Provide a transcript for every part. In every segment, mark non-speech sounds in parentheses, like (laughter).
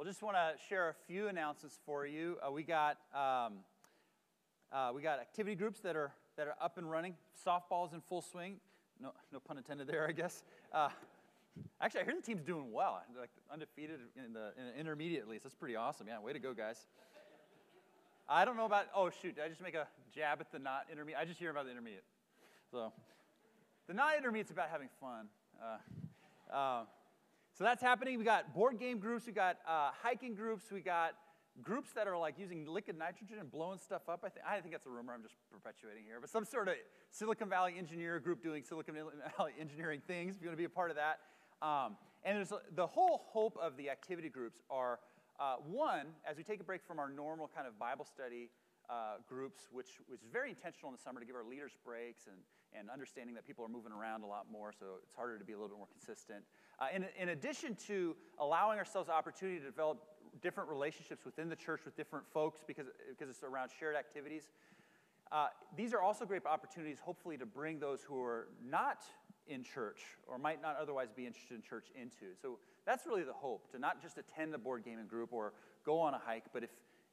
Well, just want to share a few announcements for you. Uh, we got um, uh, we got activity groups that are that are up and running. Softball's in full swing. No, no pun intended there, I guess. Uh, actually, I hear the team's doing well. They're like undefeated in the, in the intermediate at least. That's pretty awesome. Yeah, way to go, guys. I don't know about. Oh shoot! Did I just make a jab at the not intermediate? I just hear about the intermediate. So, the not intermediate's about having fun. So that's happening. We got board game groups, we got uh, hiking groups, we got groups that are like using liquid nitrogen and blowing stuff up. I think, I think that's a rumor I'm just perpetuating here, but some sort of Silicon Valley engineer group doing Silicon (laughs) Valley engineering things. If you want to be a part of that, um, and there's the whole hope of the activity groups are uh, one, as we take a break from our normal kind of Bible study uh, groups, which was very intentional in the summer to give our leaders breaks and, and understanding that people are moving around a lot more, so it's harder to be a little bit more consistent. Uh, in, in addition to allowing ourselves opportunity to develop different relationships within the church with different folks because, because it's around shared activities, uh, these are also great opportunities, hopefully, to bring those who are not in church or might not otherwise be interested in church into. So that's really the hope to not just attend a board gaming group or go on a hike, but if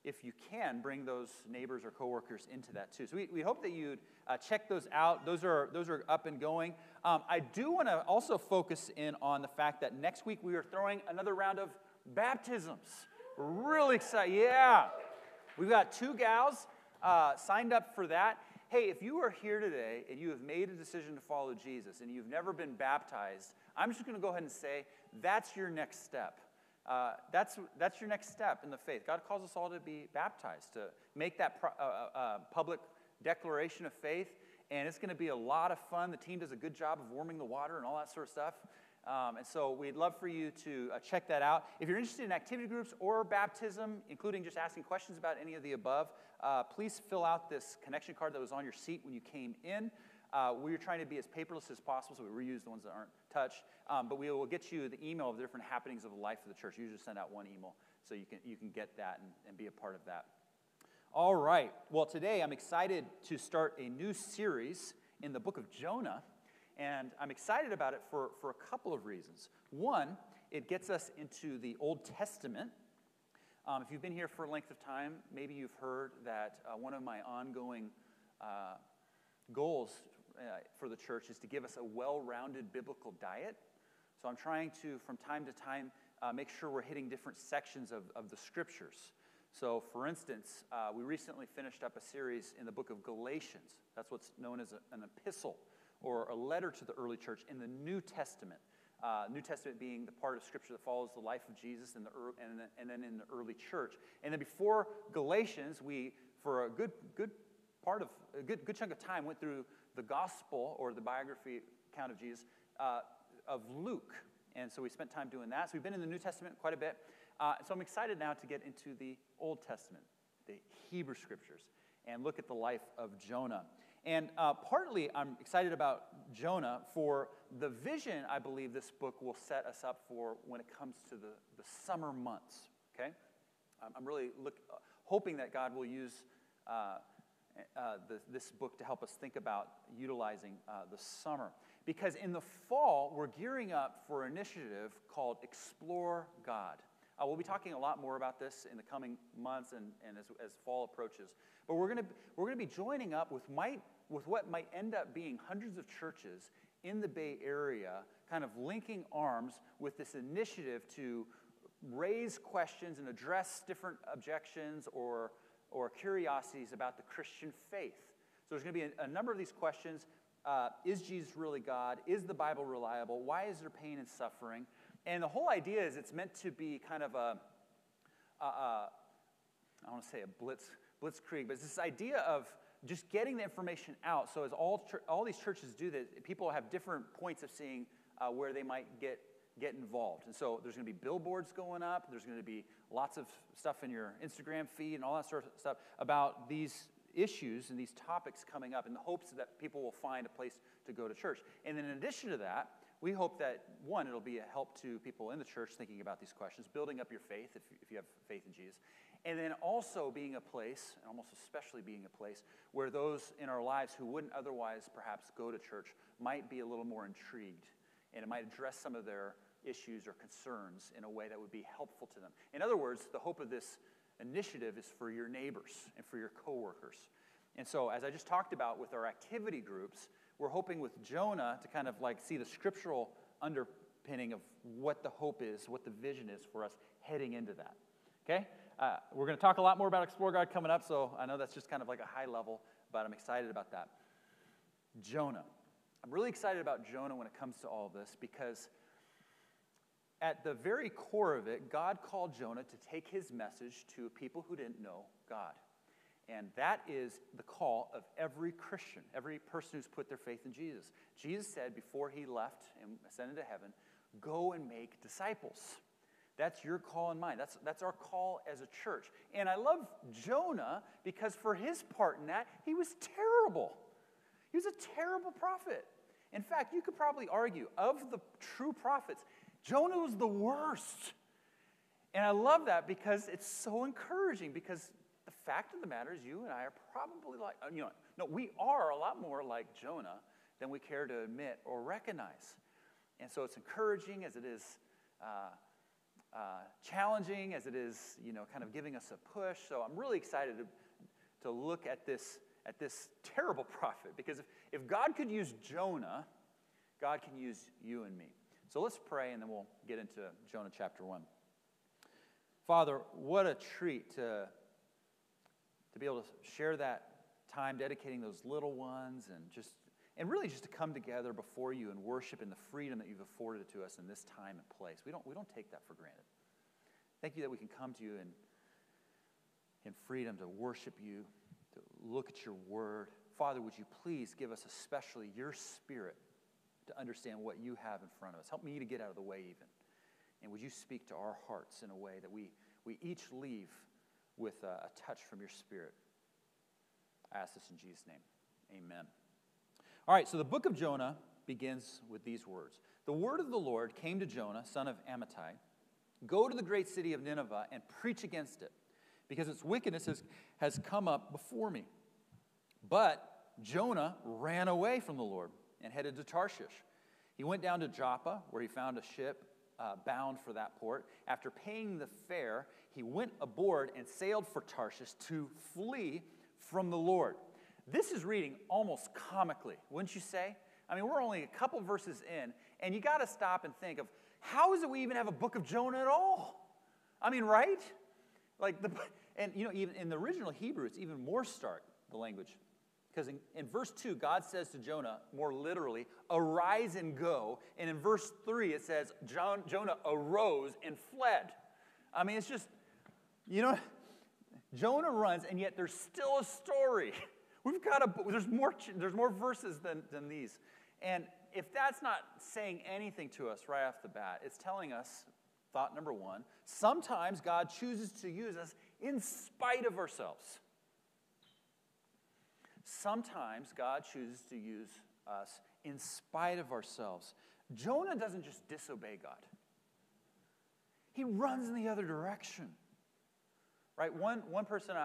if you can, bring those neighbors or coworkers into that too. So we, we hope that you'd uh, check those out. Those are, those are up and going. Um, I do want to also focus in on the fact that next week we are throwing another round of baptisms. Really excited. Yeah. We've got two gals uh, signed up for that. Hey, if you are here today and you have made a decision to follow Jesus and you've never been baptized, I'm just going to go ahead and say that's your next step. Uh, that's, that's your next step in the faith. God calls us all to be baptized, to make that pro- uh, uh, uh public declaration of faith. And it's going to be a lot of fun. The team does a good job of warming the water and all that sort of stuff. Um, and so we'd love for you to uh, check that out. If you're interested in activity groups or baptism, including just asking questions about any of the above, uh, please fill out this connection card that was on your seat when you came in. Uh, we're trying to be as paperless as possible, so we reuse the ones that aren't touched. Um, but we will get you the email of the different happenings of the life of the church. You usually send out one email, so you can, you can get that and, and be a part of that. All right. Well, today I'm excited to start a new series in the book of Jonah. And I'm excited about it for, for a couple of reasons. One, it gets us into the Old Testament. Um, if you've been here for a length of time, maybe you've heard that uh, one of my ongoing uh, goals uh, for the church is to give us a well rounded biblical diet. So I'm trying to, from time to time, uh, make sure we're hitting different sections of, of the scriptures. So, for instance, uh, we recently finished up a series in the book of Galatians. That's what's known as a, an epistle or a letter to the early church in the New Testament. Uh, New Testament being the part of Scripture that follows the life of Jesus in the and, then, and then in the early church. And then before Galatians, we, for a good, good part of a good, good chunk of time, went through the gospel or the biography account of Jesus uh, of Luke. And so we spent time doing that. So we've been in the New Testament quite a bit. Uh, so I'm excited now to get into the Old Testament, the Hebrew scriptures, and look at the life of Jonah. And uh, partly I'm excited about Jonah for the vision I believe this book will set us up for when it comes to the, the summer months. Okay? I'm really look, uh, hoping that God will use uh, the, this book to help us think about utilizing uh, the summer. Because in the fall, we're gearing up for an initiative called Explore God. Uh, we'll be talking a lot more about this in the coming months and, and as, as fall approaches. But we're going we're gonna be joining up with, might, with what might end up being hundreds of churches in the Bay Area, kind of linking arms with this initiative to raise questions and address different objections or or curiosities about the Christian faith. So there's going to be a, a number of these questions. Uh, is Jesus really God? Is the Bible reliable? Why is there pain and suffering? And the whole idea is it's meant to be kind of a, a, a I want to say a blitz, blitzkrieg, but it's this idea of just getting the information out. So as all, all these churches do that, people have different points of seeing uh, where they might get get involved. And so there's going to be billboards going up. There's going to be lots of stuff in your Instagram feed and all that sort of stuff about these issues and these topics coming up in the hopes that people will find a place to go to church. And then in addition to that, we hope that one, it'll be a help to people in the church thinking about these questions, building up your faith if, if you have faith in Jesus. And then also being a place, and almost especially being a place, where those in our lives who wouldn't otherwise perhaps go to church might be a little more intrigued and it might address some of their issues or concerns in a way that would be helpful to them. In other words, the hope of this initiative is for your neighbors and for your coworkers. And so, as I just talked about with our activity groups, we're hoping with Jonah to kind of like see the scriptural underpinning of what the hope is, what the vision is for us heading into that. Okay? Uh, we're going to talk a lot more about Explore God coming up, so I know that's just kind of like a high level, but I'm excited about that. Jonah. I'm really excited about Jonah when it comes to all of this because at the very core of it, God called Jonah to take his message to people who didn't know God. And that is the call of every Christian, every person who's put their faith in Jesus. Jesus said before he left and ascended to heaven, go and make disciples. That's your call and mine. That's, that's our call as a church. And I love Jonah because for his part in that, he was terrible. He was a terrible prophet. In fact, you could probably argue of the true prophets, Jonah was the worst. And I love that because it's so encouraging because the fact of the matter is you and I are probably like, you know, no, we are a lot more like Jonah than we care to admit or recognize. And so it's encouraging as it is uh, uh, challenging, as it is, you know, kind of giving us a push. So I'm really excited to, to look at this, at this terrible (laughs) prophet because if, if God could use Jonah, God can use you and me. So let's pray and then we'll get into Jonah chapter 1. Father, what a treat to, to be able to share that time dedicating those little ones and just and really just to come together before you and worship in the freedom that you've afforded to us in this time and place. We don't, we don't take that for granted. Thank you that we can come to you in, in freedom to worship you, to look at your word. Father, would you please give us especially your spirit to understand what you have in front of us. Help me to get out of the way, even. And would you speak to our hearts in a way that we, we each leave with a, a touch from your spirit? I ask this in Jesus' name. Amen. All right, so the book of Jonah begins with these words The word of the Lord came to Jonah, son of Amittai Go to the great city of Nineveh and preach against it, because its wickedness has, has come up before me. But Jonah ran away from the Lord and headed to Tarshish. He went down to Joppa, where he found a ship uh, bound for that port. After paying the fare, he went aboard and sailed for Tarshish to flee from the Lord. This is reading almost comically, wouldn't you say? I mean, we're only a couple verses in, and you got to stop and think of how is it we even have a book of Jonah at all? I mean, right? Like the and you know, even in the original Hebrew, it's even more stark, the language. Because in, in, verse 2, God says to Jonah, more literally, arise and go. And in verse 3, it says, John, Jonah arose and fled. I mean, it's just, you know, Jonah runs, and yet there's still a story. (laughs) We've got a, there's more, there's more verses than, than these. And if that's not saying anything to us right off the bat, it's telling us, thought number one, sometimes God chooses to use us in spite of ourselves. Sometimes God chooses to use us in spite of ourselves. Jonah doesn't just disobey God, he runs in the other direction. Right? One, one person,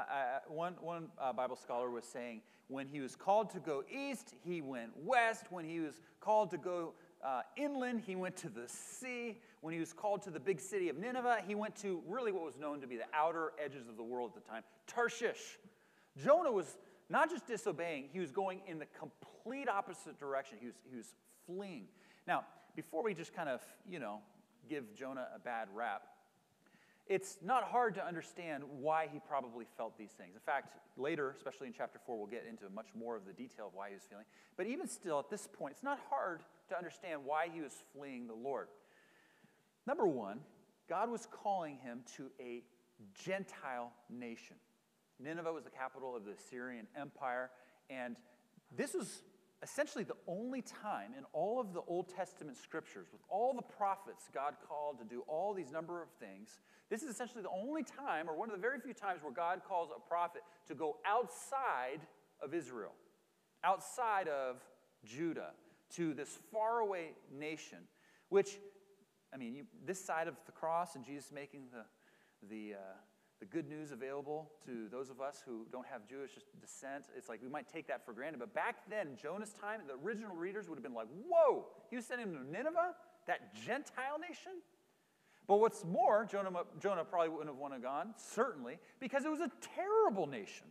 one, one uh, Bible scholar was saying when he was called to go east, he went west. When he was called to go uh, inland, he went to the sea. When he was called to the big city of Nineveh, he went to really what was known to be the outer edges of the world at the time, Tarshish. Jonah was not just disobeying, he was going in the complete opposite direction. He was, he was fleeing. Now, before we just kind of, you know, give Jonah a bad rap, it's not hard to understand why he probably felt these things. In fact, later, especially in chapter 4, we'll get into much more of the detail of why he was feeling. But even still, at this point, it's not hard to understand why he was fleeing the Lord. Number one, God was calling him to a Gentile nation. Nineveh was the capital of the Assyrian Empire, and this was essentially the only time in all of the Old Testament scriptures, with all the prophets God called to do all these number of things, this is essentially the only time, or one of the very few times, where God calls a prophet to go outside of Israel, outside of Judah, to this faraway nation, which, I mean, you, this side of the cross and Jesus making the, the, uh, the good news available to those of us who don't have Jewish descent. It's like we might take that for granted. But back then, Jonah's time, the original readers would have been like, whoa, he was sending to Nineveh? that Gentile nation? But what's more, Jonah, Jonah probably wouldn't have wanted to gone, certainly, because it was a terrible nation.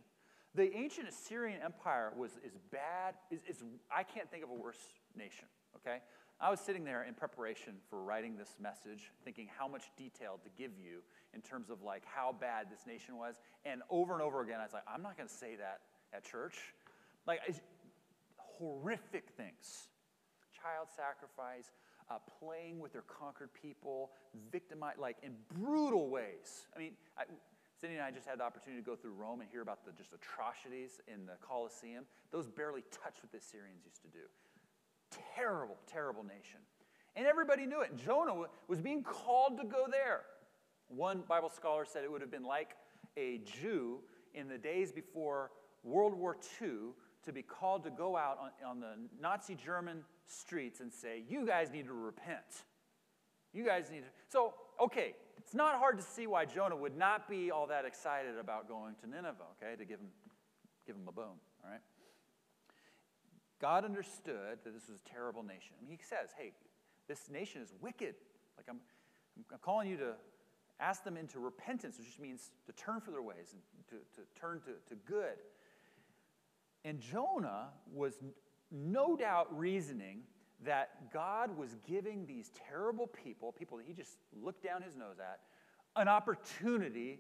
The ancient Assyrian Empire was as bad, is, is, I can't think of a worse nation, okay? I was sitting there in preparation for writing this message, thinking how much detail to give you in terms of like how bad this nation was. And over and over again, I was like, I'm not going to say that at church. Like, horrific things child sacrifice, uh, playing with their conquered people, victimized, like in brutal ways. I mean, I, Cindy and I just had the opportunity to go through Rome and hear about the just atrocities in the Colosseum. Those barely touch what the Syrians used to do. Terrible, terrible nation. And everybody knew it. Jonah was being called to go there. One Bible scholar said it would have been like a Jew in the days before World War II to be called to go out on, on the Nazi German streets and say, You guys need to repent. You guys need to. So, okay, it's not hard to see why Jonah would not be all that excited about going to Nineveh, okay, to give him, give him a bone, all right? God understood that this was a terrible nation. I mean, he says, hey, this nation is wicked. Like, I'm, I'm calling you to ask them into repentance, which just means to turn for their ways and to, to turn to, to good. And Jonah was no doubt reasoning that God was giving these terrible people, people that he just looked down his nose at, an opportunity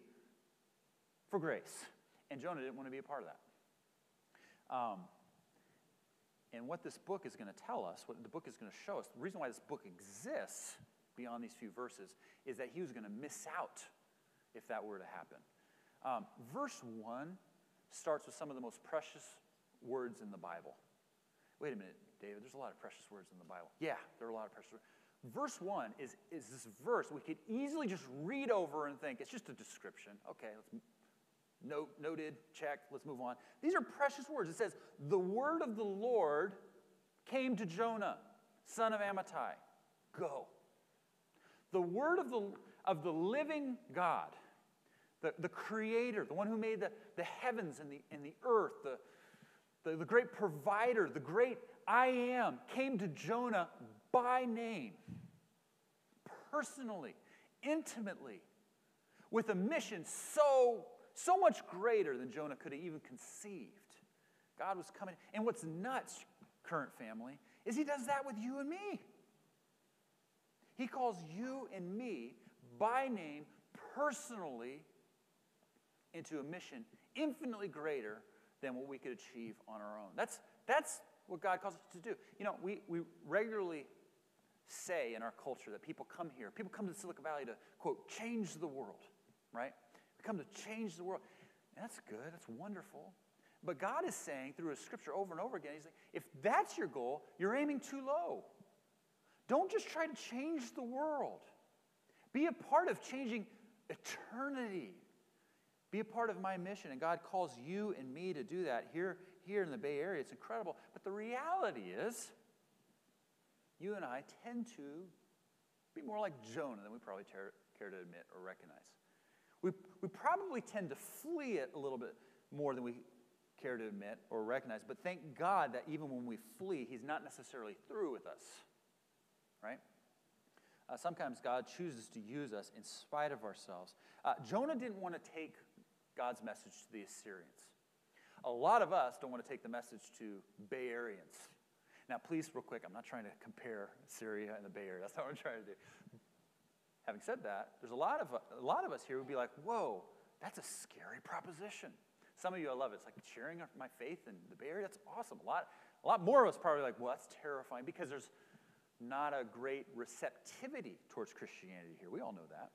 for grace. And Jonah didn't want to be a part of that. Um, and what this book is going to tell us, what the book is going to show us, the reason why this book exists beyond these few verses is that he was going to miss out if that were to happen. Um, verse 1 starts with some of the most precious words in the Bible. Wait a minute, David, there's a lot of precious words in the Bible. Yeah, there are a lot of precious words. Verse 1 is, is this verse we could easily just read over and think it's just a description. Okay, let's Note, noted, check, let's move on. These are precious words. It says, The word of the Lord came to Jonah, son of Amittai. Go. The word of the, of the living God, the, the creator, the one who made the, the heavens and the, and the earth, the, the, the great provider, the great I am, came to Jonah by name, personally, intimately, with a mission so so much greater than Jonah could have even conceived. God was coming. And what's nuts, current family, is he does that with you and me. He calls you and me by name personally into a mission infinitely greater than what we could achieve on our own. That's, that's what God calls us to do. You know, we, we regularly say in our culture that people come here, people come to Silicon Valley to, quote, change the world, right? We come to change the world. That's good, that's wonderful. But God is saying through His scripture over and over again, He's like, if that's your goal, you're aiming too low. Don't just try to change the world. Be a part of changing eternity. Be a part of my mission. And God calls you and me to do that here, here in the Bay Area. It's incredible. But the reality is, you and I tend to be more like Jonah than we probably care to admit or recognize we, we probably tend to flee it a little bit more than we care to admit or recognize. But thank God that even when we flee, He's not necessarily through with us, right? Uh, sometimes God chooses to use us in spite of ourselves. Uh, Jonah didn't want to take God's message to the Assyrians. A lot of us don't want to take the message to Bay Areans. Now, please, real quick, I'm not trying to compare Syria and the Bay Area. That's not what I'm trying to do. Having said that, there's a lot of, a lot of us here would be like, whoa, that's a scary proposition. Some of you, I love it. It's like sharing my faith in the Bay Area. That's awesome. A lot, a lot more of us probably like, well, that's terrifying because there's not a great receptivity towards Christianity here. We all know that.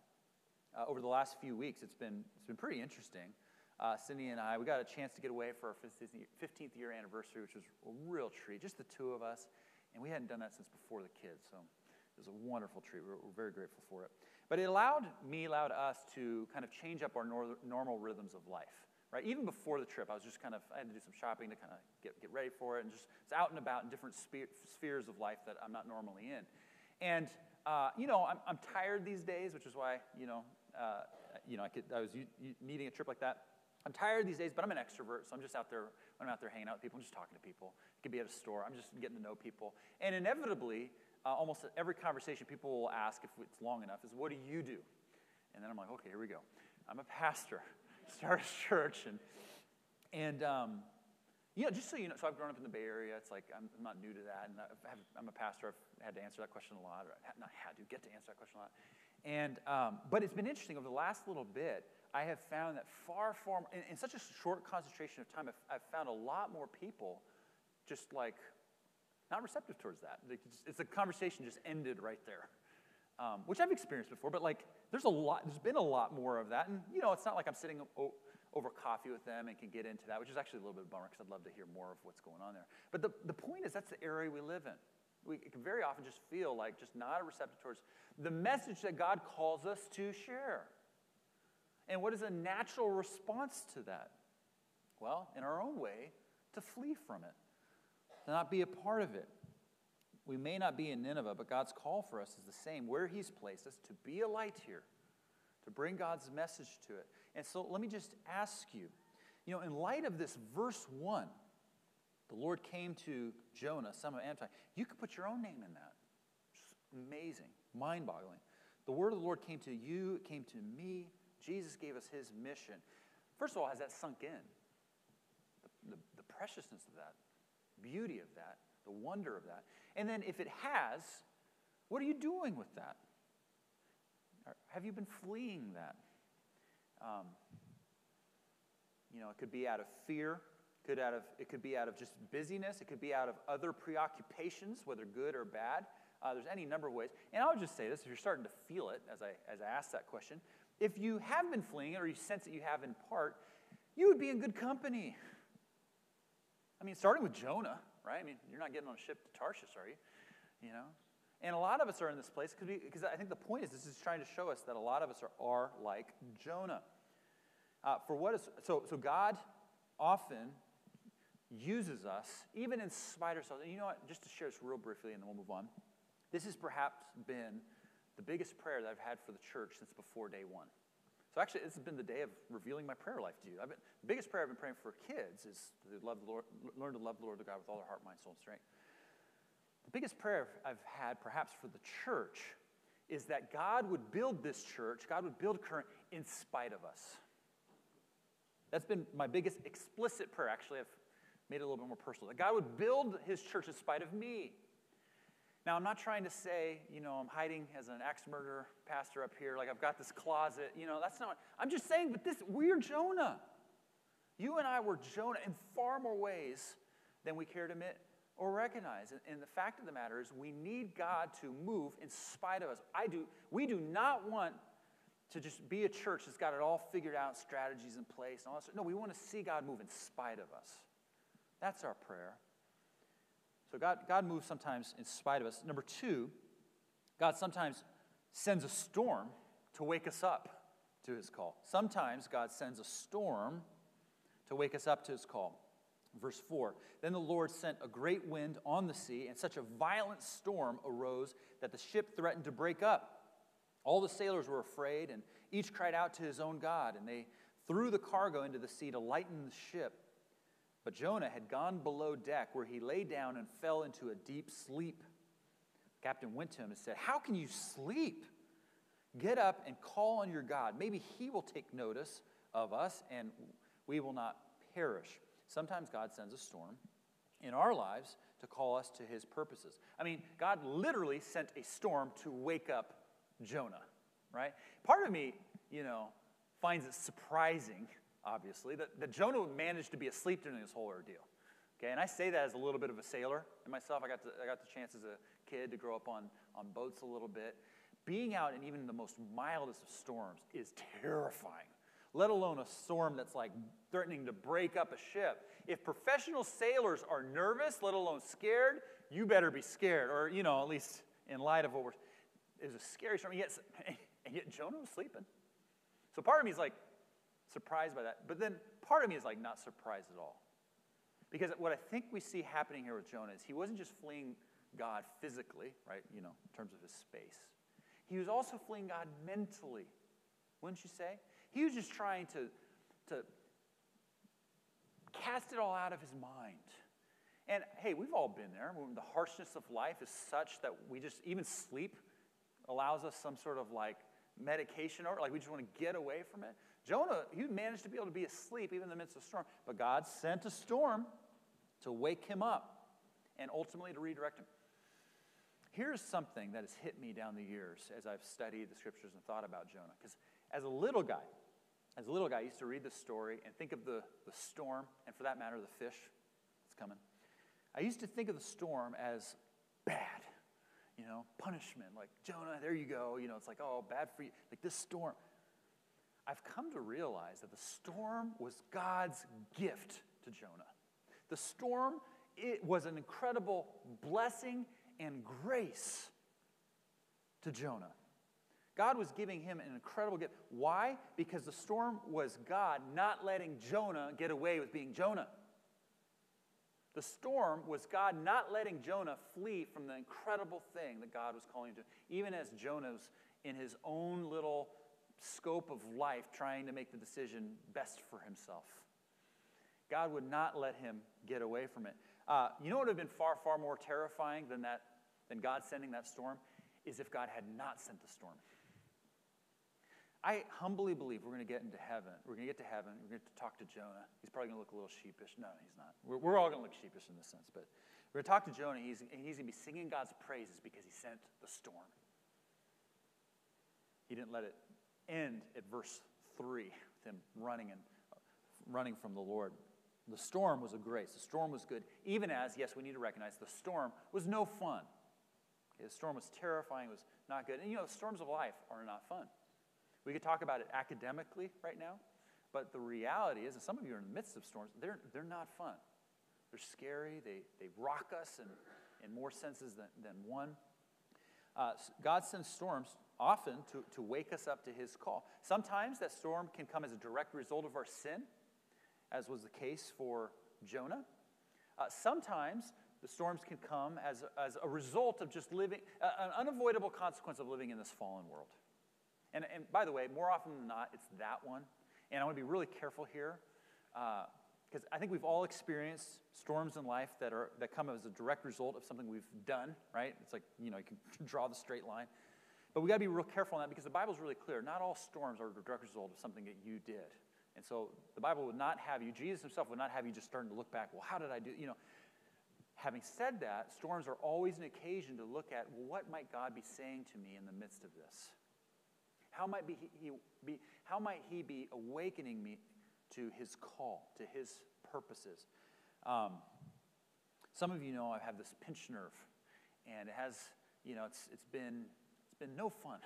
Uh, over the last few weeks, it's been, it's been pretty interesting. Uh, Cindy and I, we got a chance to get away for our 15th year anniversary, which was a real treat, just the two of us. And we hadn't done that since before the kids. So it was a wonderful treat. We're, we're, very grateful for it. But it allowed me, allowed us to kind of change up our nor- normal rhythms of life. Right? Even before the trip, I was just kind of, I had to do some shopping to kind of get, get ready for it and just it's out and about in different spe- spheres of life that I'm not normally in. And, uh, you know, I'm, I'm tired these days, which is why, you know, uh, you know, I, could, I was needing a trip like that. I'm tired these days, but I'm an extrovert, so I'm just out there. When I'm out there hanging out with people, I'm just talking to people. It could be at a store. I'm just getting to know people. And inevitably, uh, almost every conversation people will ask if it's long enough is, What do you do? And then I'm like, Okay, here we go. I'm a pastor, (laughs) start a church. And, and um, you know, just so you know, so I've grown up in the Bay Area. It's like I'm, I'm not new to that. And i am a pastor. I've had to answer that question a lot, or not had to, get to answer that question a lot. And, um, but it's been interesting over the last little bit. I have found that far, far, in, in such a short concentration of time, I've, I've found a lot more people just like not receptive towards that. It's a conversation just ended right there, um, which I've experienced before. But like, there's a lot. There's been a lot more of that, and you know, it's not like I'm sitting over coffee with them and can get into that, which is actually a little bit of a bummer because I'd love to hear more of what's going on there. But the, the point is, that's the area we live in. We can very often just feel like just not a receptive towards the message that God calls us to share. And what is a natural response to that? Well, in our own way, to flee from it to not be a part of it. We may not be in Nineveh, but God's call for us is the same. Where He's placed us, to be a light here, to bring God's message to it. And so let me just ask you, you know, in light of this verse 1, the Lord came to Jonah, son of Amittai. You could put your own name in that. Amazing, mind boggling. The word of the Lord came to you, it came to me. Jesus gave us his mission. First of all, has that sunk in? The, the, the preciousness of beauty of that, the wonder of that. And then if it has, what are you doing with that? Have you been fleeing that? Um, you know, it could be out of fear. Could out of, it could be out of just busyness. It could be out of other preoccupations, whether good or bad. Uh, there's any number of ways. And I'll just say this if you're starting to feel it as I, as I ask that question, if you have been fleeing it or you sense that you have in part, you would be in good company. I mean, starting with Jonah, right? I mean, you're not getting on a ship to Tarshish, are you? You know? And a lot of us are in this place because I think the point is this is trying to show us that a lot of us are, are like Jonah. Uh, for what is so? So God often uses us, even in spite of ourselves. And you know what? Just to share this real briefly, and then we'll move on. This has perhaps been the biggest prayer that I've had for the church since before day one. So actually, this has been the day of revealing my prayer life to you. I've been, the biggest prayer I've been praying for kids is to love the Lord, learn to love the Lord, the God, with all their heart, mind, soul, and strength. The biggest prayer I've had, perhaps for the church, is that God would build this church, God would build Current in spite of us. That's been my biggest explicit prayer. Actually, I've made it a little bit more personal. That God would build his church in spite of me. Now, I'm not trying to say, you know, I'm hiding as an axe murderer pastor up here, like I've got this closet. You know, that's not, I'm just saying, but this, we're Jonah. You and I were Jonah in far more ways than we care to admit or recognize. And, and the fact of the matter is, we need God to move in spite of us. I do, we do not want to just be a church that's got it all figured out, strategies in place, and all that. No, we want to see God move in spite of us. That's our prayer. God, God moves sometimes in spite of us. Number two, God sometimes sends a storm to wake us up to his call. Sometimes God sends a storm to wake us up to his call. Verse 4 Then the Lord sent a great wind on the sea, and such a violent storm arose that the ship threatened to break up. All the sailors were afraid, and each cried out to his own God, and they threw the cargo into the sea to lighten the ship. But Jonah had gone below deck where he lay down and fell into a deep sleep. The captain went to him and said, How can you sleep? Get up and call on your God. Maybe he will take notice of us and we will not perish. Sometimes God sends a storm in our lives to call us to his purposes. I mean, God literally sent a storm to wake up Jonah, right? Part of me, you know, finds it surprising obviously, that, that Jonah managed to be asleep during this whole ordeal. Okay, and I say that as a little bit of a sailor. And myself, I got, to, I got the chance as a kid to grow up on, on boats a little bit. Being out in even the most mildest of storms is terrifying, let alone a storm that's like threatening to break up a ship. If professional sailors are nervous, let alone scared, you better be scared, or, you know, at least in light of what we're. It was a scary storm, and yet, (laughs) and yet Jonah was sleeping. So part of me is like, surprised by that. But then part of me is like not surprised at all. Because what I think we see happening here with Jonah is he wasn't just fleeing God physically, right, you know, in terms of his space. He was also fleeing God mentally, wouldn't you say? He was just trying to, to cast it all out of his mind And hey, we've all been there. When the harshness of life is such that we just, even sleep allows us some sort of like medication or like we just want to get away from it. Jonah, he managed to be able to be asleep even in the midst of a storm, but God sent a storm to wake him up and ultimately to redirect him. Here's something that has hit me down the years as I've studied the scriptures and thought about Jonah. Because as a little guy, as a little guy, I used to read this story and think of the, the storm, and for that matter, the fish that's coming. I used to think of the storm as bad, you know, punishment. Like, Jonah, there you go. You know, it's like, oh, bad for you. Like this storm. I've come to realize that the storm was God's gift to Jonah. The storm, it was an incredible blessing and grace to Jonah. God was giving him an incredible gift. Why? Because the storm was God not letting Jonah get away with being Jonah. The storm was God not letting Jonah flee from the incredible thing that God was calling him to, even as Jonah's in his own little scope of life trying to make the decision best for himself. God would not let him get away from it. Uh, you know what would have been far, far more terrifying than, that, than God sending that storm? Is if God had not sent the storm. I humbly believe we're going to get into heaven. We're going to get to heaven. We're going to talk to Jonah. He's probably going to look a little sheepish. No, he's not. We're, we're all going to look sheepish in this sense. But we're going to talk to Jonah. He's, he's going to be singing God's praises because he sent the storm. He didn't let it end at verse 3 with him running and running from the Lord. The storm was a grace. The storm was good, even as, yes, we need to recognize the storm was no fun. Okay, the storm was terrifying, it was not good. And you know, storms of life are not fun. We could talk about it academically right now, but the reality is, and some of you are in the midst of storms, they're, they're not fun. They're scary, they, they rock us in, in more senses than, than one. Uh, God sends storms often to, to wake us up to his call. Sometimes that storm can come as a direct result of our sin, as was the case for Jonah. Uh, sometimes the storms can come as, as a result of just living, uh, an unavoidable consequence of living in this fallen world. And, and by the way, more often than not, it's that one. And I want to be really careful here because uh, I think we've all experienced storms in life that, are, that come as a direct result of something we've done, right? It's like, you know, you can (laughs) draw the straight line. But we got to be real careful on that because the Bible's really clear. Not all storms are a direct result of something that you did. And so the Bible would not have you, Jesus himself would not have you just starting to look back, well, how did I do? You know, having said that, storms are always an occasion to look at, well, what might God be saying to me in the midst of this? How might, be, he, be, how might he be awakening me to his call, to his purposes? Um, some of you know I have this pinched nerve, and it has, you know, it's, it's been, it's been no fun.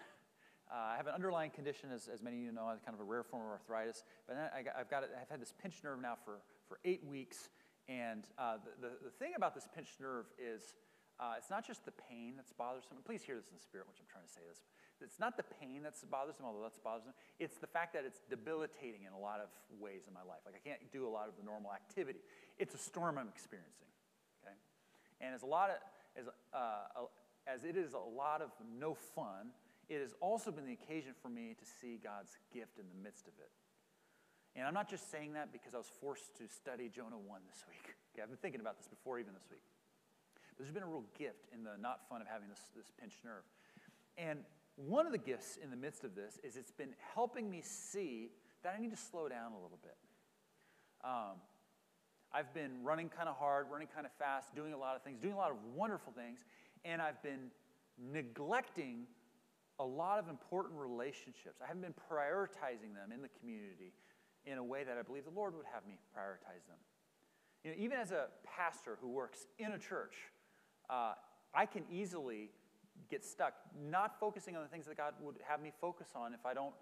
Uh, I have an underlying condition, as, as many of you know, kind of a rare form of arthritis. But I, have got it, I've had this pinched nerve now for, for eight weeks. And uh, the, the, the, thing about this pinched nerve is uh, it's not just the pain that's bothersome. Please hear this in spirit, which I'm trying to say this. It's not the pain that's bothersome, although that's bothersome. It's the fact that it's debilitating in a lot of ways in my life. Like I can't do a lot of the normal activity. It's a storm I'm experiencing. Okay, and as a lot of as uh, as it is a lot of no fun, it has also been the occasion for me to see God's gift in the midst of it. And I'm not just saying that because I was forced to study Jonah 1 this week. (laughs) Okay, I've been thinking about this before even this week. But there's been a real gift in the not fun of having this, this pinched nerve. And one of the gifts in the midst of this is it's been helping me see that I need to slow down a little bit. Um, I've been running kind of hard, running kind of fast, doing a lot of things, doing a lot of wonderful things, and I've been neglecting a lot of important relationships. I haven't been prioritizing them in the community in a way that I believe the Lord would have me prioritize them. You know, even as a pastor who works in a church, uh, I can easily get stuck, not focusing on the things that God would have me focus on if I don't,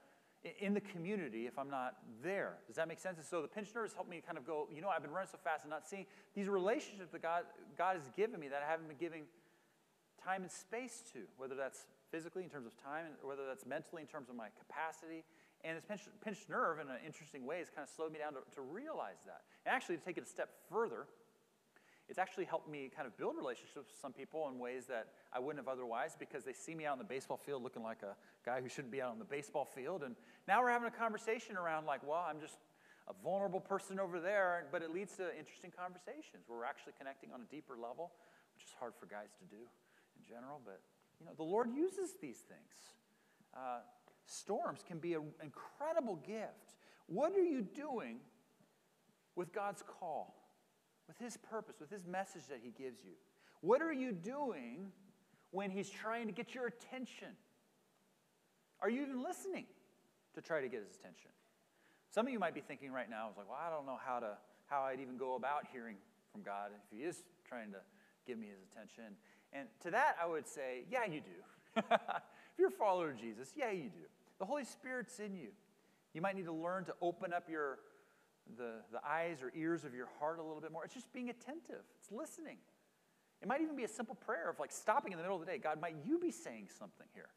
in the community, if I'm not there. Does that make sense? And so the nerves helped me kind of go, you know, I've been running so fast and not seeing these relationships that God, God has given me that I haven't been giving time and space to, whether that's physically in terms of time, or whether that's mentally in terms of my capacity. And this pinched, pinched nerve, in an interesting way, has kind of slowed me down to, to realize that. And actually, to take it a step further, it's actually helped me kind of build relationships with some people in ways that I wouldn't have otherwise because they see me out on the baseball field looking like a guy who shouldn't be out on the baseball field. And now we're having a conversation around, like, well, I'm just a vulnerable person over there, but it leads to interesting conversations where we're actually connecting on a deeper level, which is hard for guys to do general. But, you know, the Lord uses these things. Uh, storms can be an incredible gift. What are you doing with God's call, with His purpose, with His message that He gives you? What are you doing when He's trying to get your attention? Are you even listening to try to get His attention? Some of you might be thinking right now, I was like, well, I don't know how to how I'd even go about hearing from God if He is trying to give me His attention. And to that, I would say, yeah, you do. (laughs) if you're a follower of Jesus, yeah, you do. The Holy Spirit's in you. You might need to learn to open up your the, the eyes or ears of your heart a little bit more. It's just being attentive. It's listening. It might even be a simple prayer of like stopping in the middle of the day. God, might you be saying something here?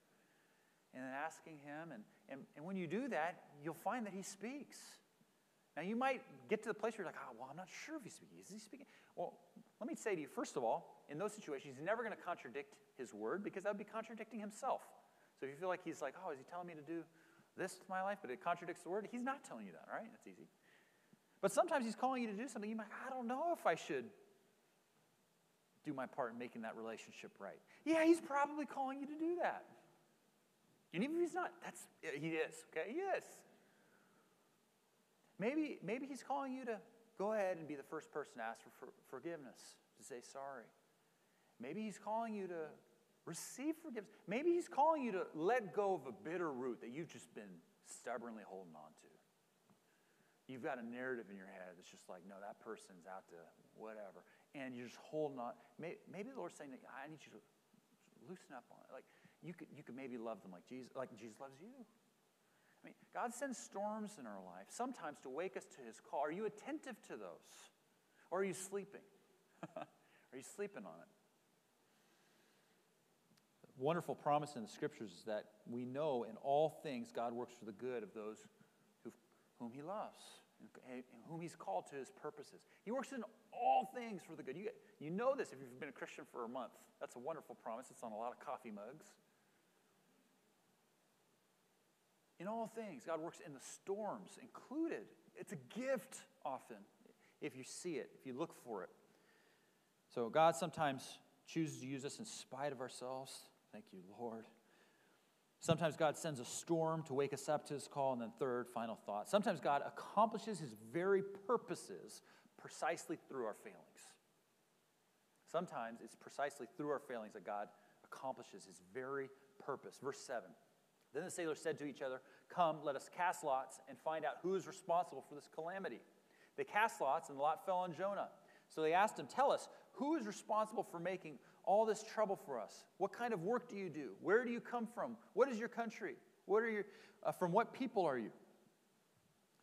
And then asking Him. And, and, and when you do that, you'll find that He speaks. Now, you might get to the place where you're like, oh, well, I'm not sure if He's speaking. Is He speaking? Well, let me say to you, first of all, in those situations, He's never going to contradict His word because that would be contradicting Himself. So if you feel like He's like, oh, is He telling me to do this to my life, but it contradicts the word, He's not telling you that, right? That's easy. But sometimes He's calling you to do something. You're like, I don't know if I should do my part in making that relationship right. Yeah, He's probably calling you to do that. And even if He's not, that's He is, okay? He is. Maybe, maybe He's calling you to go ahead and be the first person to ask for, for forgiveness, to say sorry. Maybe He's calling you to receive forgiveness. Maybe He's calling you to let go of a bitter root that you've just been stubbornly holding on to. You've got a narrative in your head that's just like, no, that person's out to whatever. And you're just holding on. Maybe the Lord's saying that I need you to loosen up on it. Like you could, you could maybe love them like Jesus, like Jesus loves you. I mean, God sends storms in our life, sometimes to wake us to his call. Are you attentive to those? Or are you sleeping? (laughs) are you sleeping on it? Wonderful promise in the scriptures is that we know in all things God works for the good of those whom he loves whom he's called to his purposes. He works in all things for the good. You, you know this if you've been a Christian for a month. That's a wonderful promise. It's on a lot of coffee mugs. In all things, God works in the storms included. It's a gift often if you see it, if you look for it. So God sometimes chooses to use us in spite of ourselves. Thank you, Lord. Sometimes God sends a storm to wake us up to his call. And then, third, final thought. Sometimes God accomplishes his very purposes precisely through our failings. Sometimes it's precisely through our failings that God accomplishes his very purpose. Verse 7. Then the sailors said to each other, Come, let us cast lots and find out who is responsible for this calamity. They cast lots, and the lot fell on Jonah. So they asked him, Tell us, who is responsible for making all this trouble for us? What kind of work do you do? Where do you come from? What is your country? What are your, uh, from what people are you?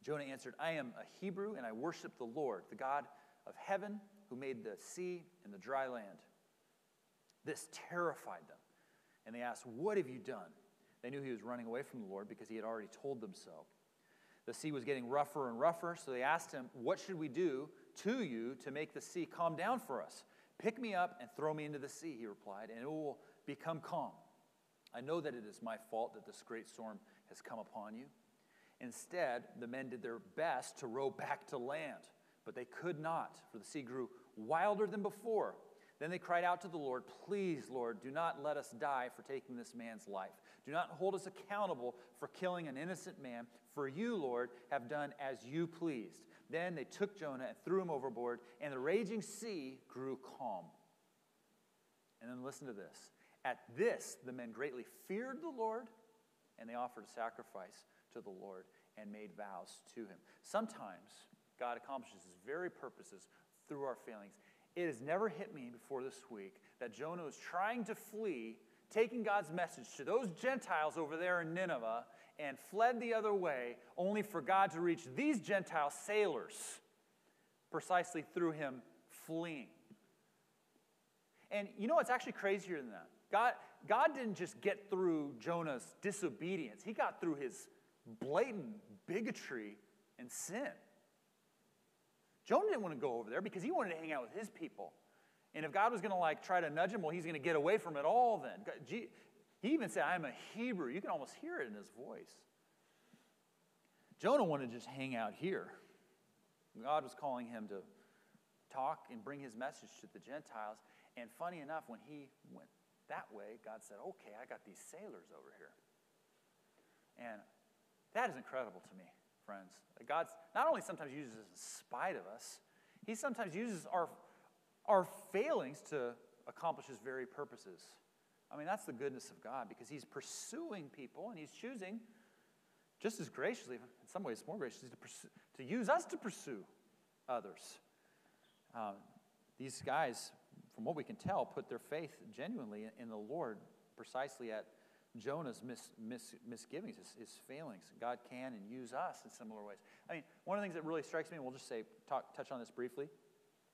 Jonah answered, I am a Hebrew and I worship the Lord, the God of heaven who made the sea and the dry land. This terrified them. And they asked, What have you done? They knew he was running away from the Lord because he had already told them so. The sea was getting rougher and rougher, so they asked him, What should we do to you to make the sea calm down for us? Pick me up and throw me into the sea, he replied, and it will become calm. I know that it is my fault that this great storm has come upon you. Instead, the men did their best to row back to land, but they could not, for the sea grew wilder than before. Then they cried out to the Lord, Please, Lord, do not let us die for taking this man's life. Do not hold us accountable for killing an innocent man, for you, Lord, have done as you pleased. Then they took Jonah and threw him overboard, and the raging sea grew calm. And then listen to this. At this, the men greatly feared the Lord, and they offered a sacrifice to the Lord and made vows to him. Sometimes God accomplishes his very purposes through our failings. It has never hit me before this week that Jonah was trying to flee, taking God's message to those Gentiles over there in Nineveh, and fled the other way, only for God to reach these Gentile sailors precisely through him fleeing. And you know what's actually crazier than that? God, God didn't just get through Jonah's disobedience, he got through his blatant bigotry and sin. Jonah didn't want to go over there because he wanted to hang out with his people. And if God was going to like try to nudge him, well, he's going to get away from it all then. He even said, I'm a Hebrew. You can almost hear it in his voice. Jonah wanted to just hang out here. God was calling him to talk and bring his message to the Gentiles. And funny enough, when he went that way, God said, Okay, I got these sailors over here. And that is incredible to me, friends. God not only sometimes uses us in spite of us, He sometimes uses our, our failings to accomplish His very purposes. I mean, that's the goodness of God because He's pursuing people and He's choosing, just as graciously, in some ways more graciously, to, pursue, to use us to pursue others. Um, these guys, from what we can tell, put their faith genuinely in the Lord precisely at Jonah's mis, mis, misgivings, his, his, failings. God can and use us in similar ways. I mean, one of the things that really strikes me, and we'll just say, talk, touch on this briefly,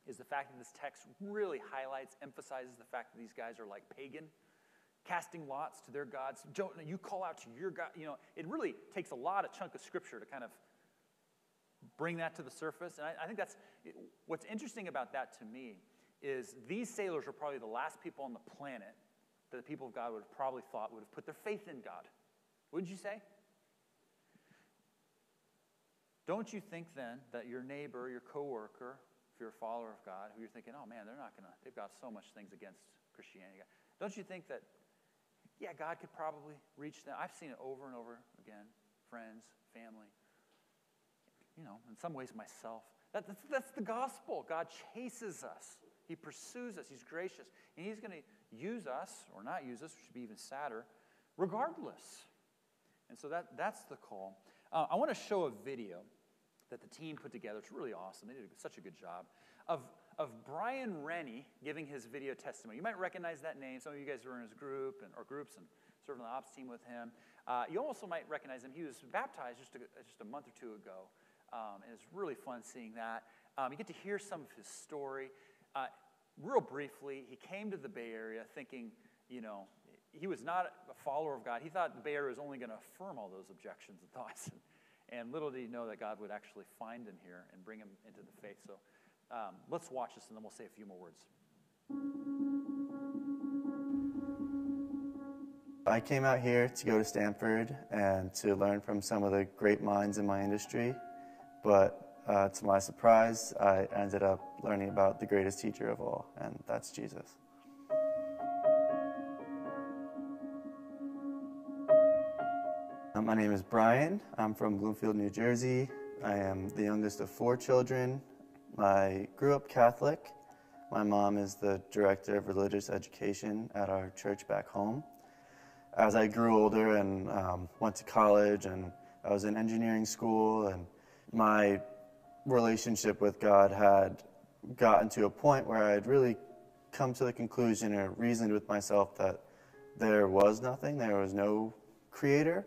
is the fact that this text really highlights, emphasizes the fact that these guys are like pagan, casting lots to their gods. You call out to your God. You know, it really takes a lot of chunk of scripture to kind of bring that to the surface. And I, I think that's what's interesting about that to me is these sailors are probably the last people on the planet that the people of God would have probably thought would have put their faith in God. Wouldn't you say? Don't you think then that your neighbor, your coworker, if you're a follower of God, who you're thinking, oh man, they're not to, they've got so much things against Christianity. Don't you think that, yeah, God could probably reach them? I've seen it over and over again friends, family, you know, in some ways myself. That, that's, that's the gospel. God chases us, He pursues us, He's gracious, and He's going to use us or not use us, which should be even sadder, regardless. And so that, that's the call. Uh, I want to show a video that the team put together. It's really awesome. They did such a good job of, of Brian Rennie giving his video testimony. You might recognize that name. Some of you guys were in his group and, or groups and served on the ops team with him. Uh, you also might recognize him. He was baptized just a, just a month or two ago. Um, and it's really fun seeing that. Um, you get to hear some of his story. Uh, real briefly, he came to the Bay Area thinking, you know, he was not a follower of God. He thought the Bay Area was only going to affirm all those objections and thoughts. And, (laughs) and, little did he know that God would actually find him here and bring him into the faith. So um, let's watch this and then we'll say a few more words. I came out here to go to Stanford and to learn from some of the great minds in my industry. But uh, to my surprise, I ended up learning about the greatest teacher of all, and that's Jesus. Uh, my name is Brian. I'm from Bloomfield, New Jersey. I am the youngest of four children. I grew up Catholic. My mom is the director of religious education at our church back home. As I grew older and um, went to college, and I was in engineering school, and my relationship with God had gotten to a point where I had really come to the conclusion or reasoned with myself that there was nothing, there was no creator.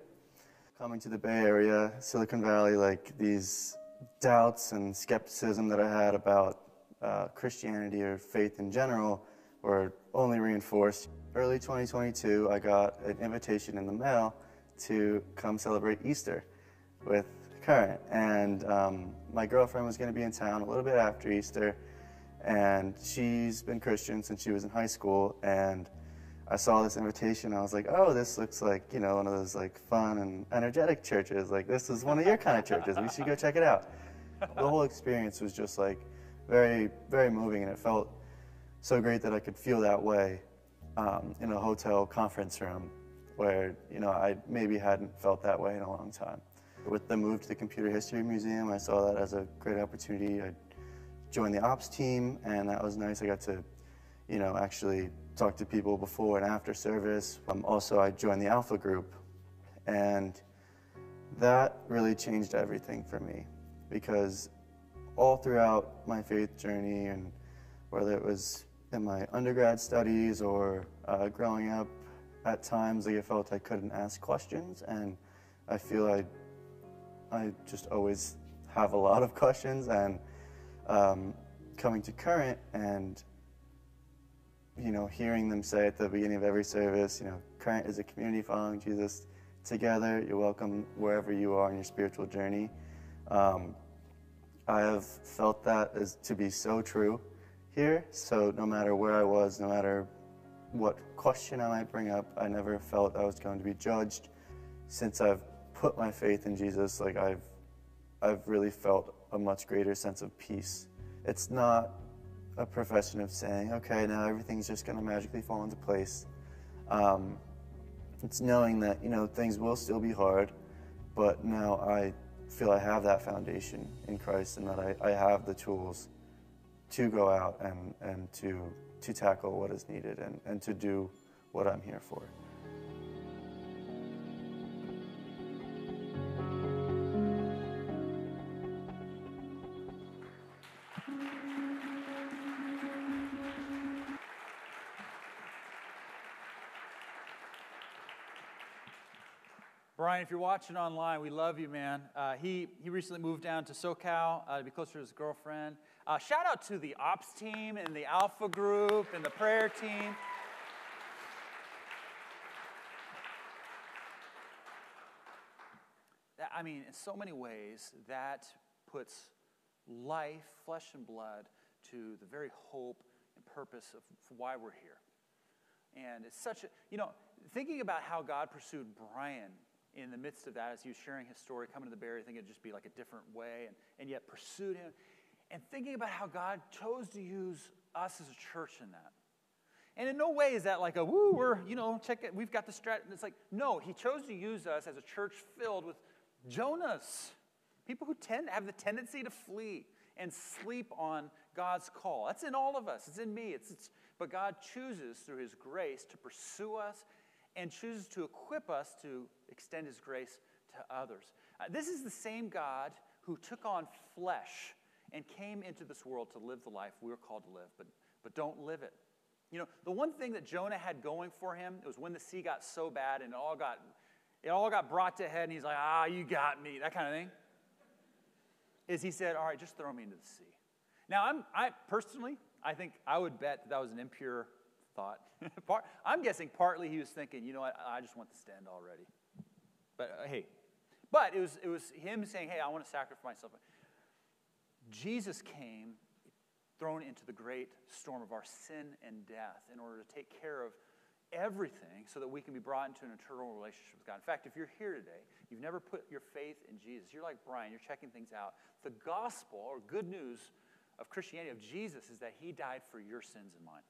Coming to the Bay Area, Silicon Valley, like these doubts and skepticism that I had about uh, Christianity or faith in general were only reinforced. Early 2022, I got an invitation in the mail to come celebrate Easter with current. And um, my girlfriend was going to be in town a little bit after Easter, and she's been Christian since she was in high school. And I saw this invitation. I was like, oh, this looks like you know one of those like fun and energetic churches. Like this is one of your kind of churches. We should go check it out. The whole experience was just like very, very moving, and it felt so great that I could feel that way um, in a hotel conference room where you know I maybe hadn't felt that way in a long time. With the move to the Computer History Museum, I saw that as a great opportunity. I joined the ops team, and that was nice. I got to, you know, actually talk to people before and after service. Um, also, I joined the Alpha group, and that really changed everything for me because all throughout my faith journey, and whether it was in my undergrad studies or uh, growing up, at times like I felt I couldn't ask questions, and I feel I I just always have a lot of (laughs) questions and um, coming to current and you know hearing them say at the beginning of every service you know current is a community following jesus together. You're welcome wherever you are in your spiritual journey. Um, i have felt that as to be so true here. So no matter where i was no matter what question i might bring up i never felt i was going to be judged. Since i've put my faith in Jesus, like I've, I've really felt a much greater sense of peace. It's not a profession of saying, okay, now everything's just going to magically fall into place. Um, it's knowing that, you know, things will still be hard, but now I feel I have that foundation in Christ and that I, I have the tools to go out and, and to, to tackle what is needed and, and to do what I'm here for. Brian, if you're watching online, we love you, man. Uh, he, he recently moved down to SoCal uh, to be closer to his girlfriend. Uh, shout out to the ops team and the Alpha group and the prayer team. That, I mean, in so many ways, that puts life, flesh and blood, to the very hope and purpose of why we're here. And it's such a, you know, thinking about how God pursued Brian in the midst of that, as he was sharing his story, coming to the Bay Area, I think it'd just be like a different way, and, and yet pursued him. And thinking about how God chose to use us as a church in that. And in no way is that like a woo, we're, you know, check it, we've got the strat. It's like, no, he chose to use us as a church filled with Jonahs, people who tend to have the tendency to flee and sleep on God's call. That's in all of us, it's in me. It's, it's, but God chooses through his grace to pursue us and chooses to equip us to extend his grace to others. Uh, this is the same God who took on flesh and came into this world to live the life we were called to live, but, but don't live it. You know, the one thing that Jonah had going for him was when the sea got so bad and it all got, it all got brought to head, and he's like, ah, you got me, that kind of thing, is he said, all right, just throw me into the sea. Now, I'm, I personally, I think I would bet that, that was an impure thought. (laughs) I'm guessing partly he was thinking, you know what, I just want the stand already. But uh, hey, but it was, it was him saying, hey, I want to sacrifice myself. Jesus came thrown into the great storm of our sin and death in order to take care of everything so that we can be brought into an eternal relationship with God. In fact, if you're here today, you've never put your faith in Jesus, you're like Brian, you're checking things out. The gospel or good news of Christianity, of Jesus, is that he died for your sins and mine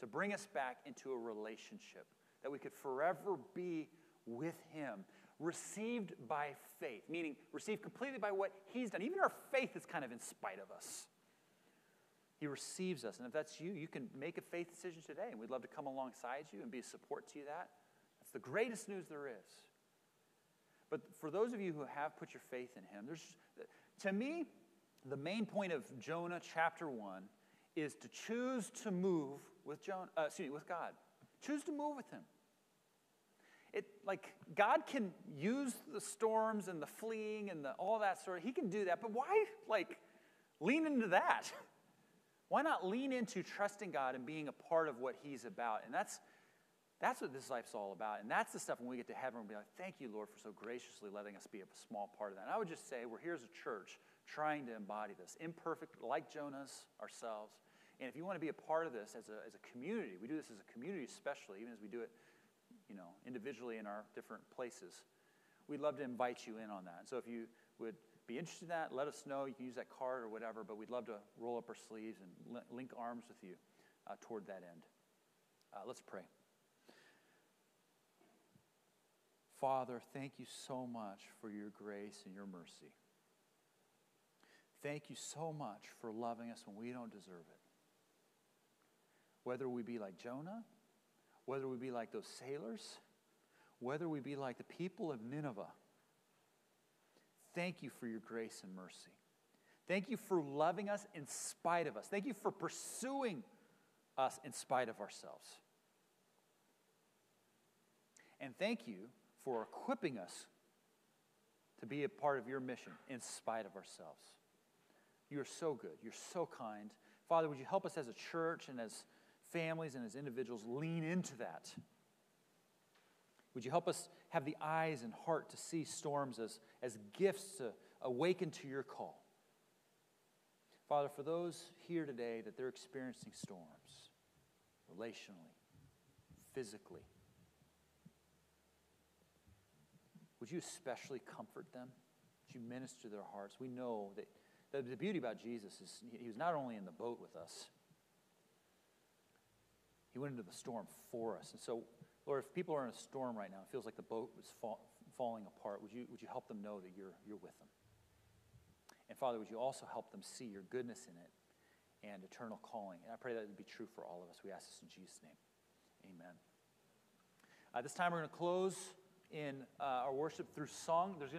to bring us back into a relationship, that we could forever be with Him, received by faith, meaning received completely by what He's done. Even our faith is kind of in spite of us. He receives us. And if that's you, you can make a faith decision today, and we'd love to come alongside you and be a support to you that. That's the greatest news there is. But for those of you who have put your faith in him, there's to me, the main point of Jonah chapter 1 is to choose to move with Jonah, uh, excuse me, with God. Choose to move with him. It like God can use the storms and the fleeing and the, all that sort of he can do that, but why like lean into that? (laughs) Why not lean into trusting God and being a part of what he's about? And that's that's what this life's all about. And that's the stuff when we get to heaven, we'll be like, thank you, Lord, for so graciously letting us be a small part of that. And I would just say we're here as a church trying to embody this. Imperfect, like Jonah's ourselves, and if you want to be a part of this as a, as a community, we do this as a community especially, even as we do it, you know, individually in our different places. We'd love to invite you in on that. So if you would be interested in that, let us know. You can use that card or whatever, but we'd love to roll up our sleeves and link arms with you uh, toward that end. Uh, let's pray. Father, thank you so much for your grace and your mercy. Thank you so much for loving us when we don't deserve it whether we be like Jonah, whether we be like those sailors, whether we be like the people of Nineveh. Thank you for your grace and mercy. Thank you for loving us in spite of us. Thank you for pursuing us in spite of ourselves. And thank you for equipping us to be a part of your mission in spite of ourselves. You are so good. You're so kind. Father, would you help us as a church and as families and as individuals lean into that. Would you help us have the eyes and heart to see storms as, as gifts to awaken to your call? Father, for those here today that they're experiencing storms, relationally, physically, would you especially comfort them? Would you minister their hearts? We know that, the, beauty about Jesus is he was not only in the boat with us, he went into the storm for us. And so, Lord, if people are in a storm right now, it feels like the boat is fall, falling apart, would you, would you help them know that you're, you're with them? And Father, would you also help them see your goodness in it and eternal calling? And I pray that it would be true for all of us. We ask this in Jesus' name. Amen. Uh, this time we're going to close in uh, our worship through song. There's going to